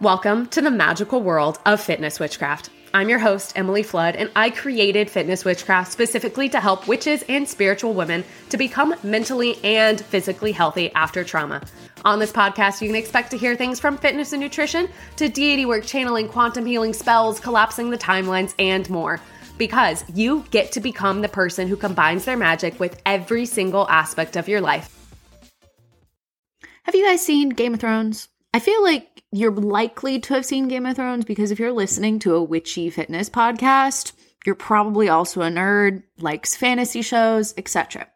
Welcome to the magical world of fitness witchcraft. I'm your host, Emily Flood, and I created Fitness Witchcraft specifically to help witches and spiritual women to become mentally and physically healthy after trauma. On this podcast, you can expect to hear things from fitness and nutrition to deity work, channeling, quantum healing, spells, collapsing the timelines, and more. Because you get to become the person who combines their magic with every single aspect of your life. Have you guys seen Game of Thrones? I feel like you're likely to have seen Game of Thrones because if you're listening to a witchy fitness podcast, you're probably also a nerd, likes fantasy shows, etc.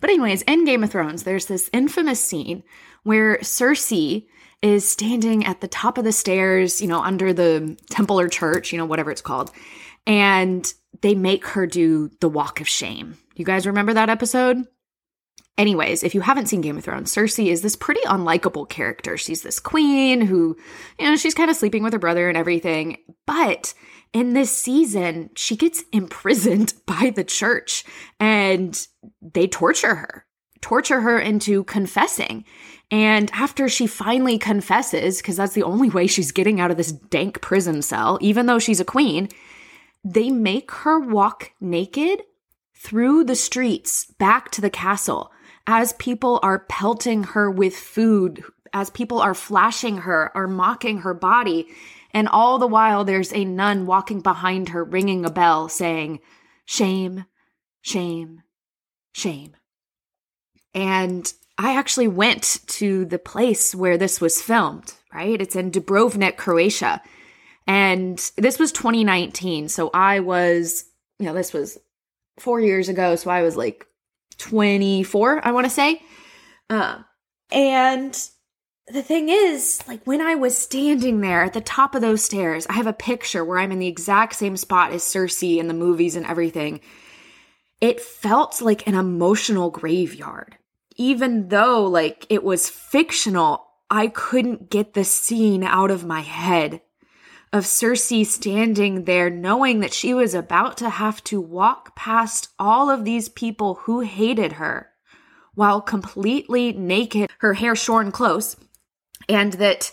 But anyways, in Game of Thrones, there's this infamous scene where Cersei is standing at the top of the stairs, you know, under the temple or church, you know, whatever it's called. And they make her do the walk of shame. You guys remember that episode? Anyways, if you haven't seen Game of Thrones, Cersei is this pretty unlikable character. She's this queen who, you know, she's kind of sleeping with her brother and everything. But in this season, she gets imprisoned by the church and they torture her, torture her into confessing. And after she finally confesses, because that's the only way she's getting out of this dank prison cell, even though she's a queen, they make her walk naked through the streets back to the castle as people are pelting her with food, as people are flashing her, are mocking her body. And all the while, there's a nun walking behind her, ringing a bell, saying, Shame, shame, shame. And I actually went to the place where this was filmed, right? It's in Dubrovnik, Croatia. And this was 2019. So I was, you know, this was four years ago. So I was like 24, I want to say. Uh, and the thing is, like when I was standing there at the top of those stairs, I have a picture where I'm in the exact same spot as Cersei in the movies and everything. It felt like an emotional graveyard. Even though like it was fictional, I couldn't get the scene out of my head of Cersei standing there knowing that she was about to have to walk past all of these people who hated her while completely naked, her hair shorn close, and that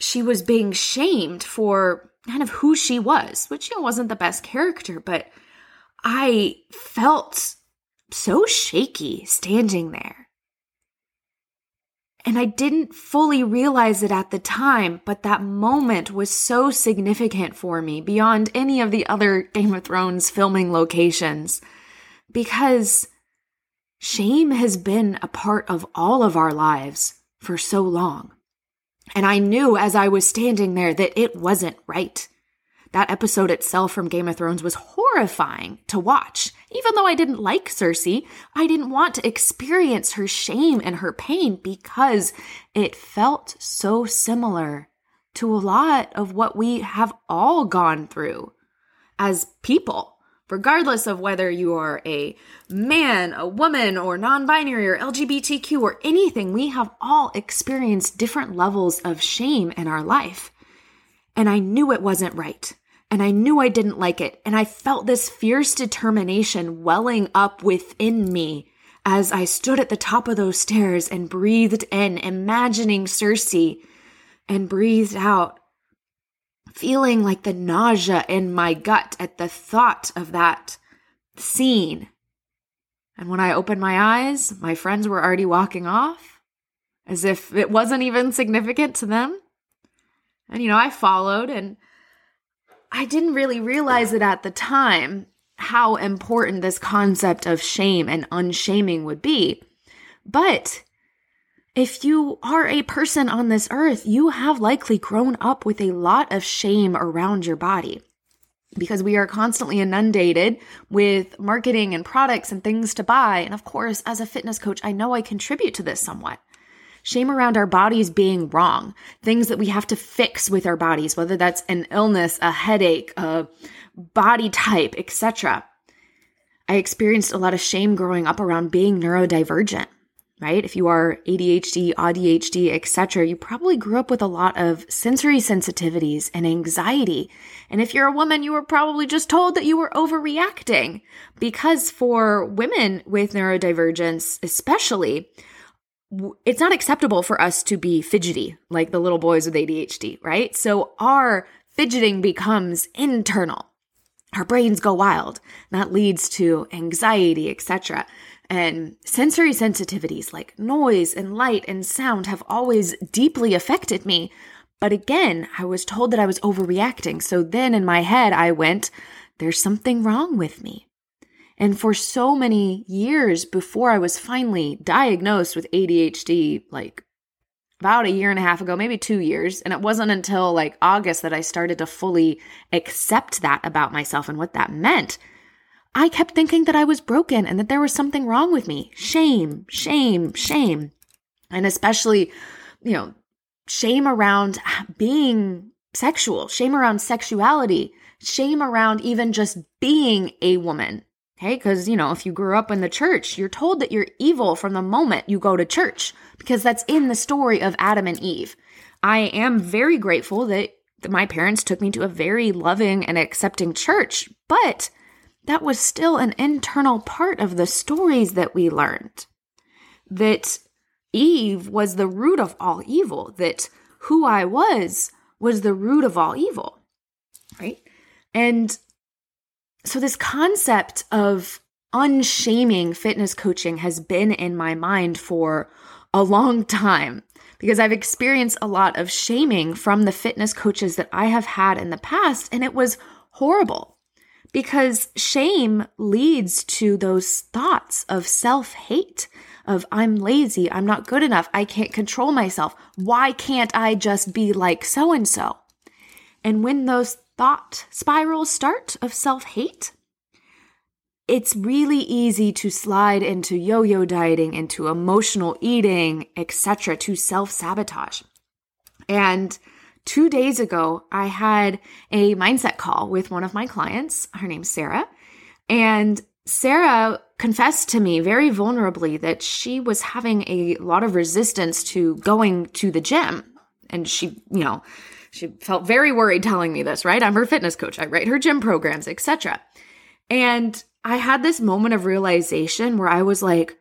she was being shamed for kind of who she was, which you know wasn't the best character, but I felt so shaky standing there. And I didn't fully realize it at the time, but that moment was so significant for me beyond any of the other Game of Thrones filming locations. Because shame has been a part of all of our lives for so long. And I knew as I was standing there that it wasn't right. That episode itself from Game of Thrones was horrifying to watch. Even though I didn't like Cersei, I didn't want to experience her shame and her pain because it felt so similar to a lot of what we have all gone through as people. Regardless of whether you are a man, a woman, or non binary, or LGBTQ, or anything, we have all experienced different levels of shame in our life. And I knew it wasn't right and I knew I didn't like it. And I felt this fierce determination welling up within me as I stood at the top of those stairs and breathed in, imagining Cersei, and breathed out, feeling like the nausea in my gut at the thought of that scene. And when I opened my eyes, my friends were already walking off, as if it wasn't even significant to them. And, you know, I followed and I didn't really realize it at the time how important this concept of shame and unshaming would be. But if you are a person on this earth, you have likely grown up with a lot of shame around your body because we are constantly inundated with marketing and products and things to buy. And of course, as a fitness coach, I know I contribute to this somewhat shame around our bodies being wrong, things that we have to fix with our bodies, whether that's an illness, a headache, a body type, etc. I experienced a lot of shame growing up around being neurodivergent, right? If you are ADHD, ADHD, etc., you probably grew up with a lot of sensory sensitivities and anxiety. And if you're a woman, you were probably just told that you were overreacting because for women with neurodivergence, especially, it's not acceptable for us to be fidgety like the little boys with ADHD, right? So our fidgeting becomes internal. Our brains go wild. That leads to anxiety, etc. And sensory sensitivities like noise and light and sound have always deeply affected me. But again, I was told that I was overreacting. So then in my head, I went, there's something wrong with me. And for so many years before I was finally diagnosed with ADHD, like about a year and a half ago, maybe two years. And it wasn't until like August that I started to fully accept that about myself and what that meant. I kept thinking that I was broken and that there was something wrong with me. Shame, shame, shame. And especially, you know, shame around being sexual, shame around sexuality, shame around even just being a woman. Okay, because, you know, if you grew up in the church, you're told that you're evil from the moment you go to church because that's in the story of Adam and Eve. I am very grateful that, that my parents took me to a very loving and accepting church, but that was still an internal part of the stories that we learned. That Eve was the root of all evil, that who I was was the root of all evil, right? And so, this concept of unshaming fitness coaching has been in my mind for a long time because I've experienced a lot of shaming from the fitness coaches that I have had in the past, and it was horrible because shame leads to those thoughts of self hate, of I'm lazy, I'm not good enough, I can't control myself. Why can't I just be like so and so? And when those thought spiral start of self hate, it's really easy to slide into yo yo dieting, into emotional eating, etc., to self sabotage. And two days ago, I had a mindset call with one of my clients. Her name's Sarah. And Sarah confessed to me very vulnerably that she was having a lot of resistance to going to the gym. And she, you know, she felt very worried telling me this, right? I'm her fitness coach. I write her gym programs, etc. And I had this moment of realization where I was like,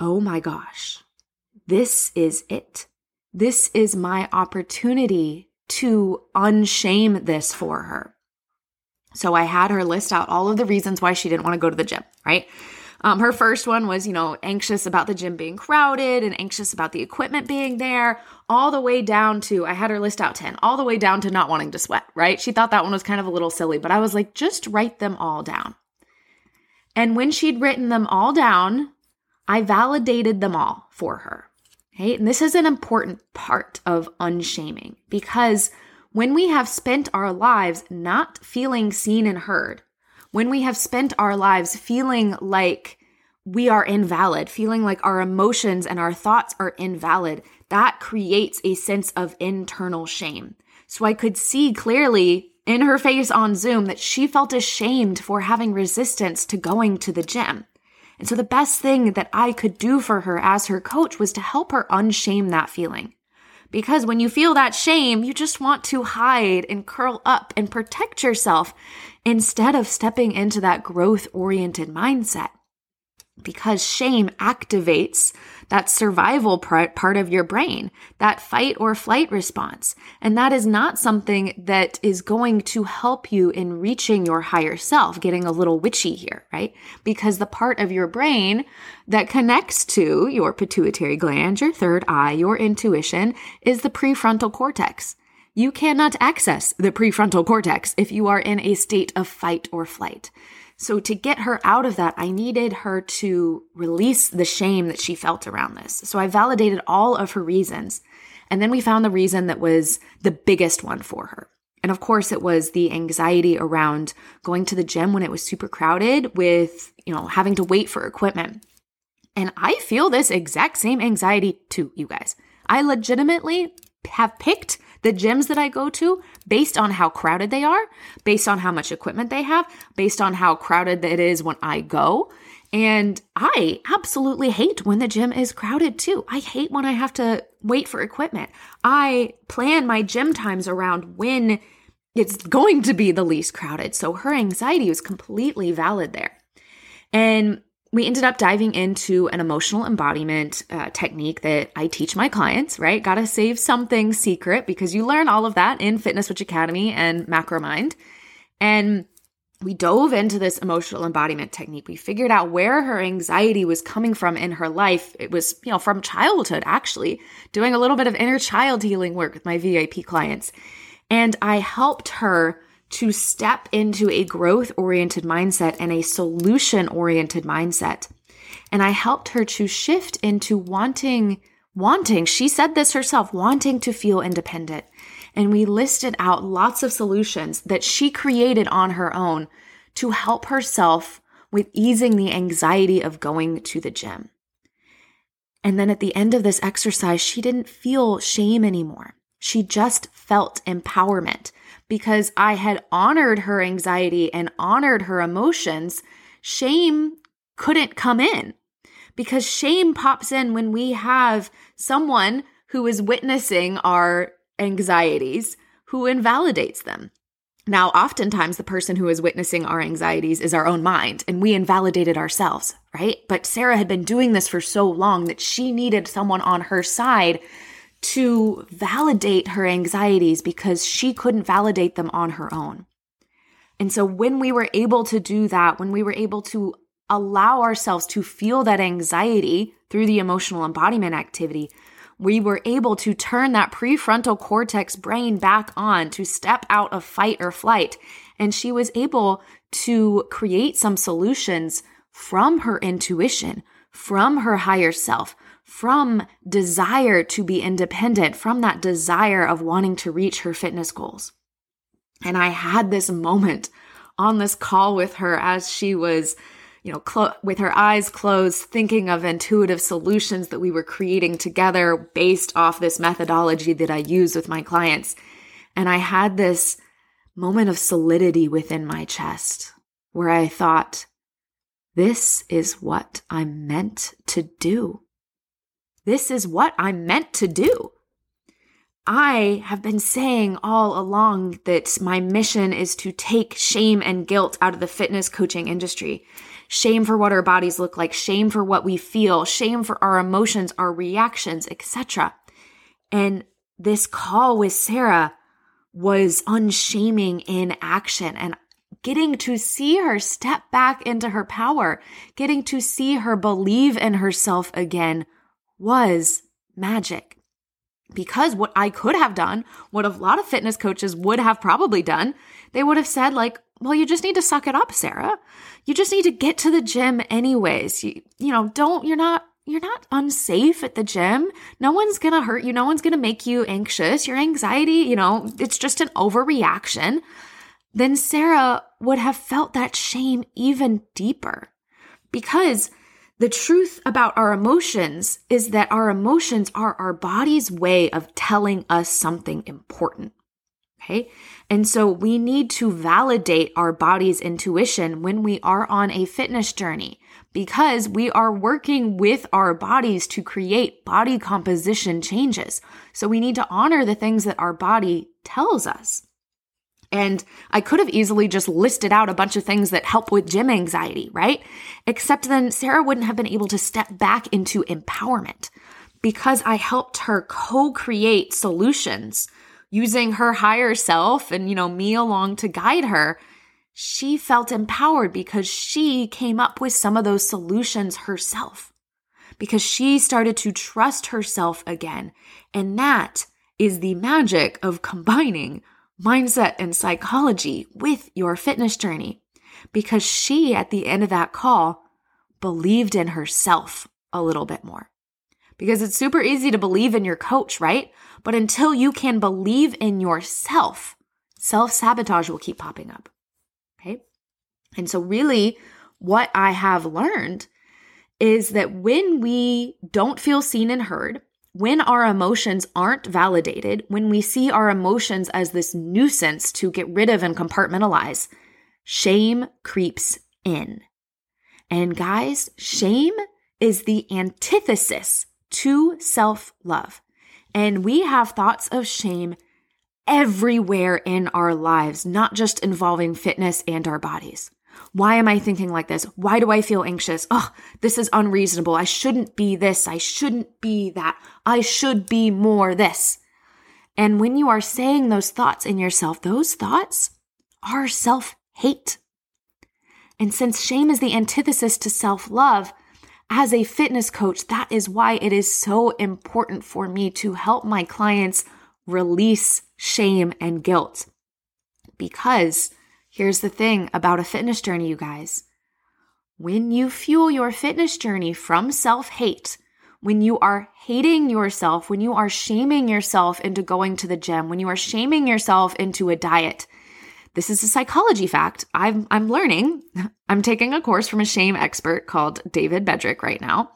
"Oh my gosh. This is it. This is my opportunity to unshame this for her. So I had her list out all of the reasons why she didn't want to go to the gym, right? Um, her first one was, you know, anxious about the gym being crowded and anxious about the equipment being there, all the way down to, I had her list out 10, all the way down to not wanting to sweat, right? She thought that one was kind of a little silly, but I was like, just write them all down. And when she'd written them all down, I validated them all for her. Okay. And this is an important part of unshaming because when we have spent our lives not feeling seen and heard, when we have spent our lives feeling like we are invalid, feeling like our emotions and our thoughts are invalid, that creates a sense of internal shame. So I could see clearly in her face on Zoom that she felt ashamed for having resistance to going to the gym. And so the best thing that I could do for her as her coach was to help her unshame that feeling. Because when you feel that shame, you just want to hide and curl up and protect yourself instead of stepping into that growth oriented mindset because shame activates that survival part of your brain, that fight or flight response. And that is not something that is going to help you in reaching your higher self, getting a little witchy here, right? Because the part of your brain that connects to your pituitary gland, your third eye, your intuition is the prefrontal cortex. You cannot access the prefrontal cortex if you are in a state of fight or flight. So to get her out of that, I needed her to release the shame that she felt around this. So I validated all of her reasons. And then we found the reason that was the biggest one for her. And of course, it was the anxiety around going to the gym when it was super crowded with, you know, having to wait for equipment. And I feel this exact same anxiety too, you guys. I legitimately have picked the gyms that I go to based on how crowded they are, based on how much equipment they have, based on how crowded it is when I go. And I absolutely hate when the gym is crowded too. I hate when I have to wait for equipment. I plan my gym times around when it's going to be the least crowded. So her anxiety was completely valid there. And we ended up diving into an emotional embodiment uh, technique that I teach my clients, right? Gotta save something secret because you learn all of that in Fitness Witch Academy and Macromind. And we dove into this emotional embodiment technique. We figured out where her anxiety was coming from in her life. It was, you know, from childhood, actually, doing a little bit of inner child healing work with my VIP clients. And I helped her to step into a growth oriented mindset and a solution oriented mindset. And I helped her to shift into wanting, wanting, she said this herself, wanting to feel independent. And we listed out lots of solutions that she created on her own to help herself with easing the anxiety of going to the gym. And then at the end of this exercise, she didn't feel shame anymore. She just felt empowerment because I had honored her anxiety and honored her emotions, shame couldn't come in because shame pops in when we have someone who is witnessing our anxieties who invalidates them. Now, oftentimes the person who is witnessing our anxieties is our own mind, and we invalidated ourselves, right? But Sarah had been doing this for so long that she needed someone on her side to validate her anxieties because she couldn't validate them on her own. And so when we were able to do that, when we were able to allow ourselves to feel that anxiety through the emotional embodiment activity, we were able to turn that prefrontal cortex brain back on to step out of fight or flight. And she was able to create some solutions from her intuition, from her higher self, from desire to be independent, from that desire of wanting to reach her fitness goals. And I had this moment on this call with her as she was, you know, clo- with her eyes closed, thinking of intuitive solutions that we were creating together based off this methodology that I use with my clients. And I had this moment of solidity within my chest where I thought, this is what I'm meant to do. This is what I'm meant to do. I have been saying all along that my mission is to take shame and guilt out of the fitness coaching industry. Shame for what our bodies look like, shame for what we feel, shame for our emotions, our reactions, etc. And this call with Sarah was unshaming in action and getting to see her step back into her power, getting to see her believe in herself again was magic. Because what I could have done, what a lot of fitness coaches would have probably done, they would have said, like, well, you just need to suck it up, Sarah. You just need to get to the gym anyways. You, you know, don't, you're not, you're not unsafe at the gym. No one's gonna hurt you. No one's gonna make you anxious. Your anxiety, you know, it's just an overreaction. Then Sarah would have felt that shame even deeper because the truth about our emotions is that our emotions are our body's way of telling us something important. Okay. And so we need to validate our body's intuition when we are on a fitness journey because we are working with our bodies to create body composition changes. So we need to honor the things that our body tells us. And I could have easily just listed out a bunch of things that help with gym anxiety, right? Except then Sarah wouldn't have been able to step back into empowerment because I helped her co create solutions using her higher self and, you know, me along to guide her. She felt empowered because she came up with some of those solutions herself because she started to trust herself again. And that is the magic of combining mindset and psychology with your fitness journey because she, at the end of that call, believed in herself a little bit more. Because it's super easy to believe in your coach, right? But until you can believe in yourself, self sabotage will keep popping up. Okay. And so, really, what I have learned is that when we don't feel seen and heard, when our emotions aren't validated, when we see our emotions as this nuisance to get rid of and compartmentalize, shame creeps in. And guys, shame is the antithesis to self love. And we have thoughts of shame everywhere in our lives, not just involving fitness and our bodies. Why am I thinking like this? Why do I feel anxious? Oh, this is unreasonable. I shouldn't be this. I shouldn't be that. I should be more this. And when you are saying those thoughts in yourself, those thoughts are self hate. And since shame is the antithesis to self love, as a fitness coach, that is why it is so important for me to help my clients release shame and guilt. Because here's the thing about a fitness journey, you guys. When you fuel your fitness journey from self hate, when you are hating yourself, when you are shaming yourself into going to the gym, when you are shaming yourself into a diet, this is a psychology fact. I'm, I'm learning. I'm taking a course from a shame expert called David Bedrick right now.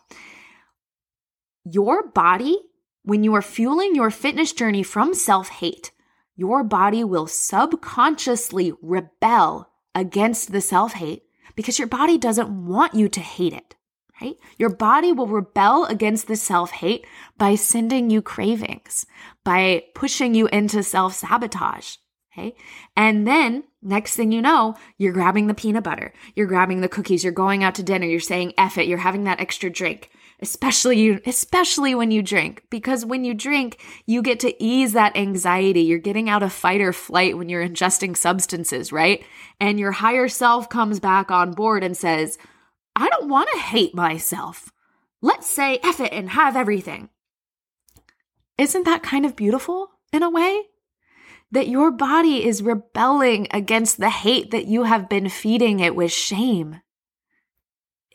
Your body, when you are fueling your fitness journey from self hate, your body will subconsciously rebel against the self hate because your body doesn't want you to hate it, right? Your body will rebel against the self hate by sending you cravings, by pushing you into self sabotage, Okay. And then next thing you know, you're grabbing the peanut butter, you're grabbing the cookies, you're going out to dinner, you're saying F it, you're having that extra drink. Especially you, especially when you drink, because when you drink, you get to ease that anxiety. You're getting out of fight or flight when you're ingesting substances, right? And your higher self comes back on board and says, I don't want to hate myself. Let's say eff it and have everything. Isn't that kind of beautiful in a way? that your body is rebelling against the hate that you have been feeding it with shame.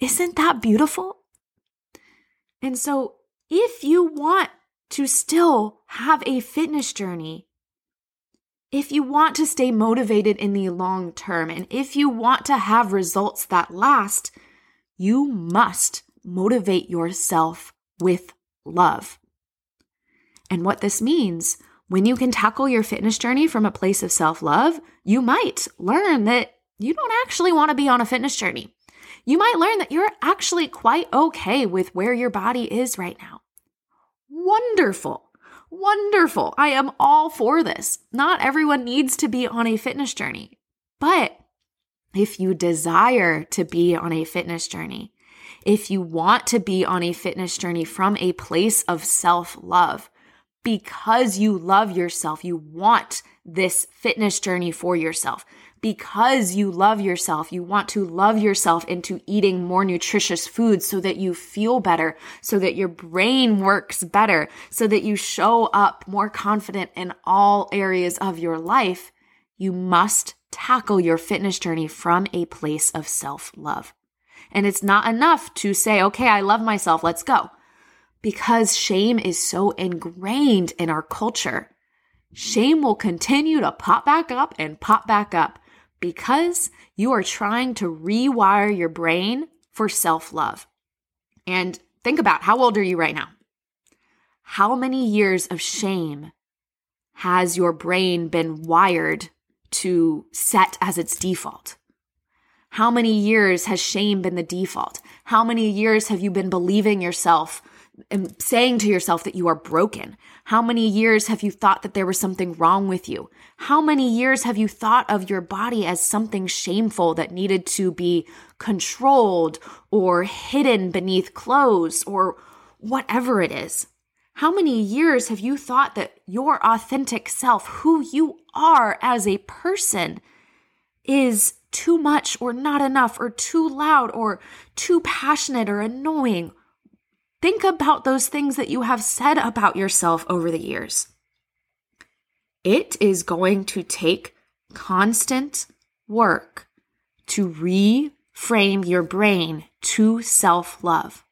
Isn't that beautiful? And so, if you want to still have a fitness journey, if you want to stay motivated in the long term, and if you want to have results that last, you must motivate yourself with love. And what this means when you can tackle your fitness journey from a place of self love, you might learn that you don't actually want to be on a fitness journey. You might learn that you're actually quite okay with where your body is right now. Wonderful. Wonderful. I am all for this. Not everyone needs to be on a fitness journey. But if you desire to be on a fitness journey, if you want to be on a fitness journey from a place of self love, because you love yourself. You want this fitness journey for yourself. Because you love yourself, you want to love yourself into eating more nutritious foods so that you feel better, so that your brain works better, so that you show up more confident in all areas of your life. You must tackle your fitness journey from a place of self love. And it's not enough to say, okay, I love myself, let's go because shame is so ingrained in our culture. Shame will continue to pop back up and pop back up because you are trying to rewire your brain for self love. And think about how old are you right now? How many years of shame has your brain been wired to set as its default? How many years has shame been the default? How many years have you been believing yourself and saying to yourself that you are broken? How many years have you thought that there was something wrong with you? How many years have you thought of your body as something shameful that needed to be controlled or hidden beneath clothes or whatever it is? How many years have you thought that your authentic self, who you are as a person, is too much or not enough or too loud or too passionate or annoying Think about those things that you have said about yourself over the years. It is going to take constant work to reframe your brain to self love.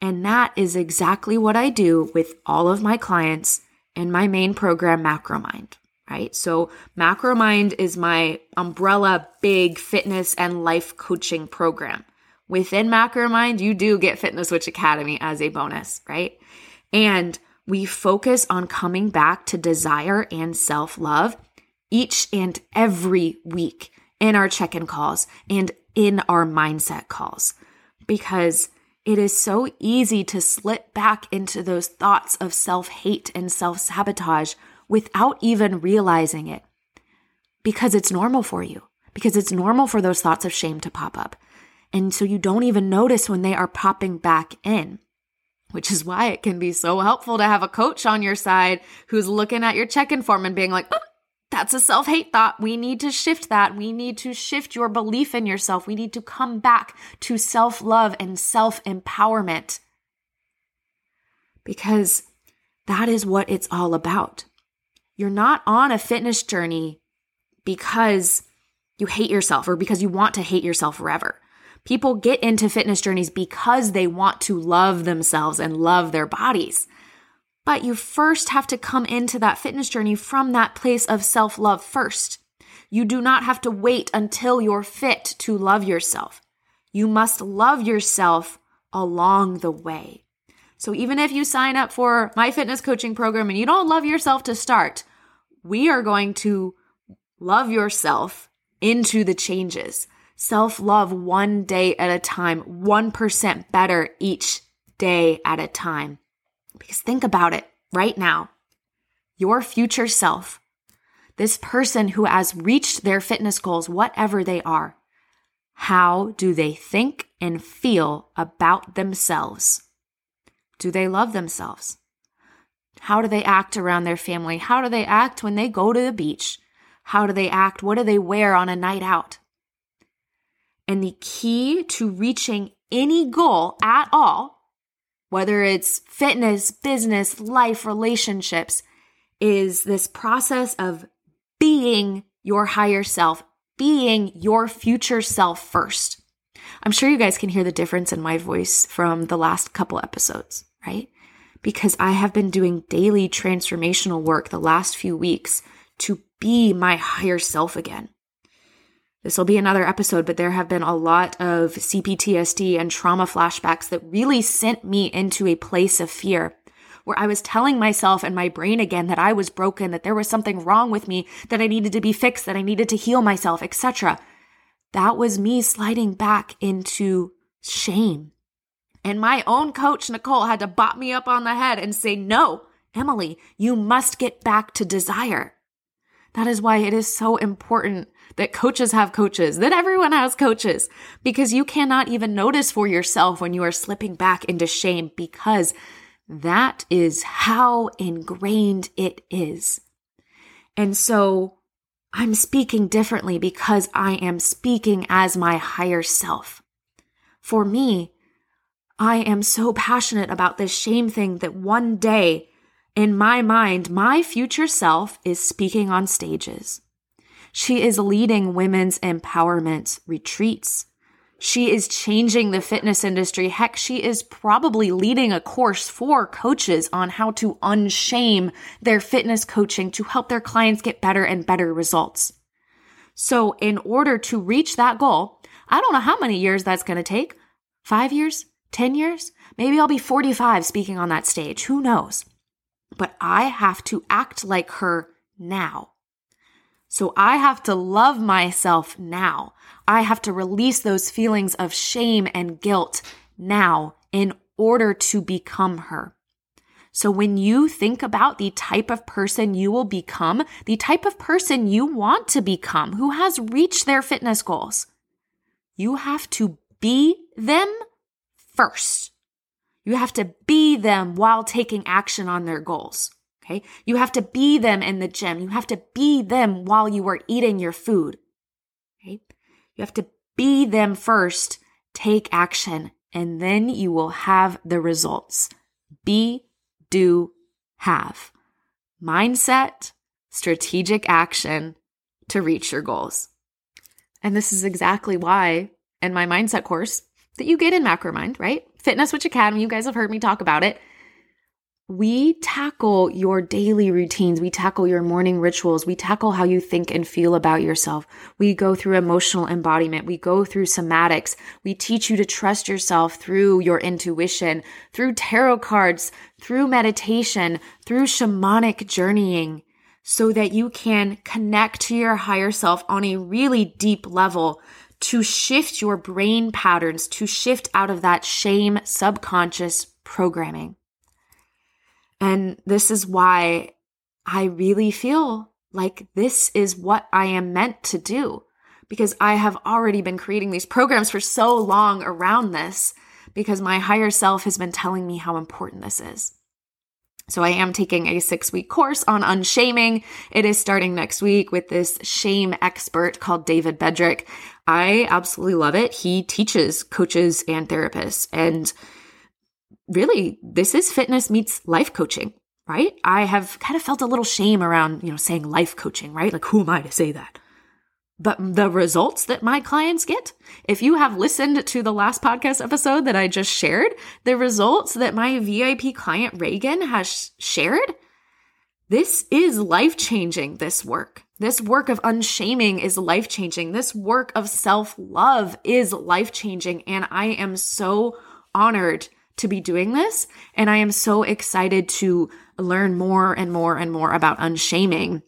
And that is exactly what I do with all of my clients in my main program, Macromind, right? So, Macromind is my umbrella big fitness and life coaching program. Within Macromind, you do get Fitness Witch Academy as a bonus, right? And we focus on coming back to desire and self love each and every week in our check in calls and in our mindset calls because it is so easy to slip back into those thoughts of self hate and self sabotage without even realizing it because it's normal for you because it's normal for those thoughts of shame to pop up. And so you don't even notice when they are popping back in, which is why it can be so helpful to have a coach on your side who's looking at your check in form and being like, oh, that's a self hate thought. We need to shift that. We need to shift your belief in yourself. We need to come back to self love and self empowerment because that is what it's all about. You're not on a fitness journey because you hate yourself or because you want to hate yourself forever. People get into fitness journeys because they want to love themselves and love their bodies. But you first have to come into that fitness journey from that place of self love first. You do not have to wait until you're fit to love yourself. You must love yourself along the way. So even if you sign up for my fitness coaching program and you don't love yourself to start, we are going to love yourself into the changes. Self love one day at a time, 1% better each day at a time. Because think about it right now. Your future self, this person who has reached their fitness goals, whatever they are, how do they think and feel about themselves? Do they love themselves? How do they act around their family? How do they act when they go to the beach? How do they act? What do they wear on a night out? And the key to reaching any goal at all, whether it's fitness, business, life, relationships, is this process of being your higher self, being your future self first. I'm sure you guys can hear the difference in my voice from the last couple episodes, right? Because I have been doing daily transformational work the last few weeks to be my higher self again. This will be another episode, but there have been a lot of CPTSD and trauma flashbacks that really sent me into a place of fear where I was telling myself and my brain again that I was broken, that there was something wrong with me, that I needed to be fixed, that I needed to heal myself, etc. That was me sliding back into shame. And my own coach, Nicole, had to bop me up on the head and say, No, Emily, you must get back to desire. That is why it is so important that coaches have coaches, that everyone has coaches, because you cannot even notice for yourself when you are slipping back into shame because that is how ingrained it is. And so I'm speaking differently because I am speaking as my higher self. For me, I am so passionate about this shame thing that one day in my mind, my future self is speaking on stages. She is leading women's empowerment retreats. She is changing the fitness industry. Heck, she is probably leading a course for coaches on how to unshame their fitness coaching to help their clients get better and better results. So, in order to reach that goal, I don't know how many years that's going to take five years, 10 years, maybe I'll be 45 speaking on that stage. Who knows? but I have to act like her now. So I have to love myself now. I have to release those feelings of shame and guilt now in order to become her. So when you think about the type of person you will become, the type of person you want to become who has reached their fitness goals, you have to be them first. You have to be them while taking action on their goals. Okay. You have to be them in the gym. You have to be them while you are eating your food. Okay. You have to be them first, take action, and then you will have the results. Be, do, have. Mindset, strategic action to reach your goals. And this is exactly why in my mindset course that you get in Macromind, right? Fitness Witch Academy, you guys have heard me talk about it. We tackle your daily routines. We tackle your morning rituals. We tackle how you think and feel about yourself. We go through emotional embodiment. We go through somatics. We teach you to trust yourself through your intuition, through tarot cards, through meditation, through shamanic journeying so that you can connect to your higher self on a really deep level to shift your brain patterns, to shift out of that shame subconscious programming. And this is why I really feel like this is what I am meant to do because I have already been creating these programs for so long around this because my higher self has been telling me how important this is. So I am taking a six week course on unshaming. It is starting next week with this shame expert called David Bedrick. I absolutely love it. He teaches coaches and therapists. And really, this is fitness meets life coaching, right? I have kind of felt a little shame around, you know, saying life coaching, right? Like, who am I to say that? But the results that my clients get, if you have listened to the last podcast episode that I just shared, the results that my VIP client Reagan has shared, this is life changing, this work. This work of unshaming is life changing. This work of self love is life changing. And I am so honored to be doing this. And I am so excited to learn more and more and more about unshaming.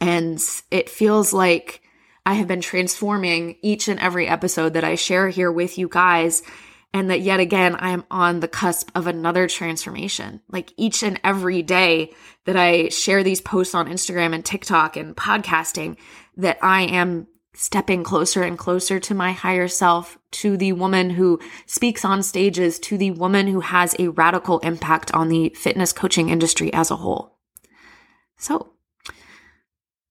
And it feels like I have been transforming each and every episode that I share here with you guys. And that yet again, I am on the cusp of another transformation. Like each and every day that I share these posts on Instagram and TikTok and podcasting, that I am stepping closer and closer to my higher self, to the woman who speaks on stages, to the woman who has a radical impact on the fitness coaching industry as a whole. So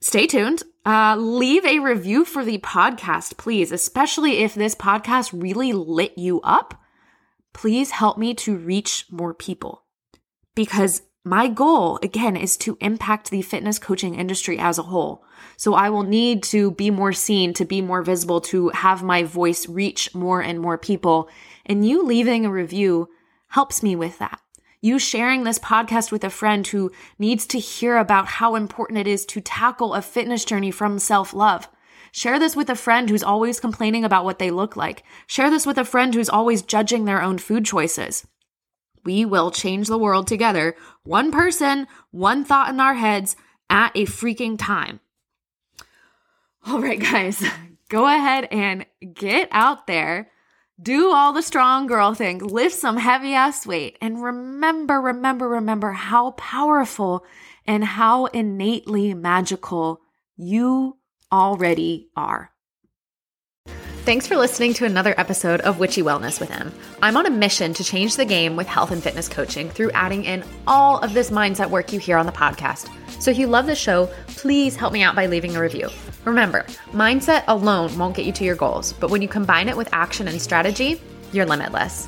stay tuned. Uh, leave a review for the podcast, please, especially if this podcast really lit you up. Please help me to reach more people because my goal, again, is to impact the fitness coaching industry as a whole. So I will need to be more seen, to be more visible, to have my voice reach more and more people. And you leaving a review helps me with that you sharing this podcast with a friend who needs to hear about how important it is to tackle a fitness journey from self love. Share this with a friend who's always complaining about what they look like. Share this with a friend who's always judging their own food choices. We will change the world together, one person, one thought in our heads at a freaking time. All right, guys, go ahead and get out there do all the strong girl things, lift some heavy ass weight, and remember, remember, remember how powerful and how innately magical you already are. Thanks for listening to another episode of Witchy Wellness with Em. I'm on a mission to change the game with health and fitness coaching through adding in all of this mindset work you hear on the podcast. So if you love the show, please help me out by leaving a review. Remember, mindset alone won't get you to your goals, but when you combine it with action and strategy, you're limitless.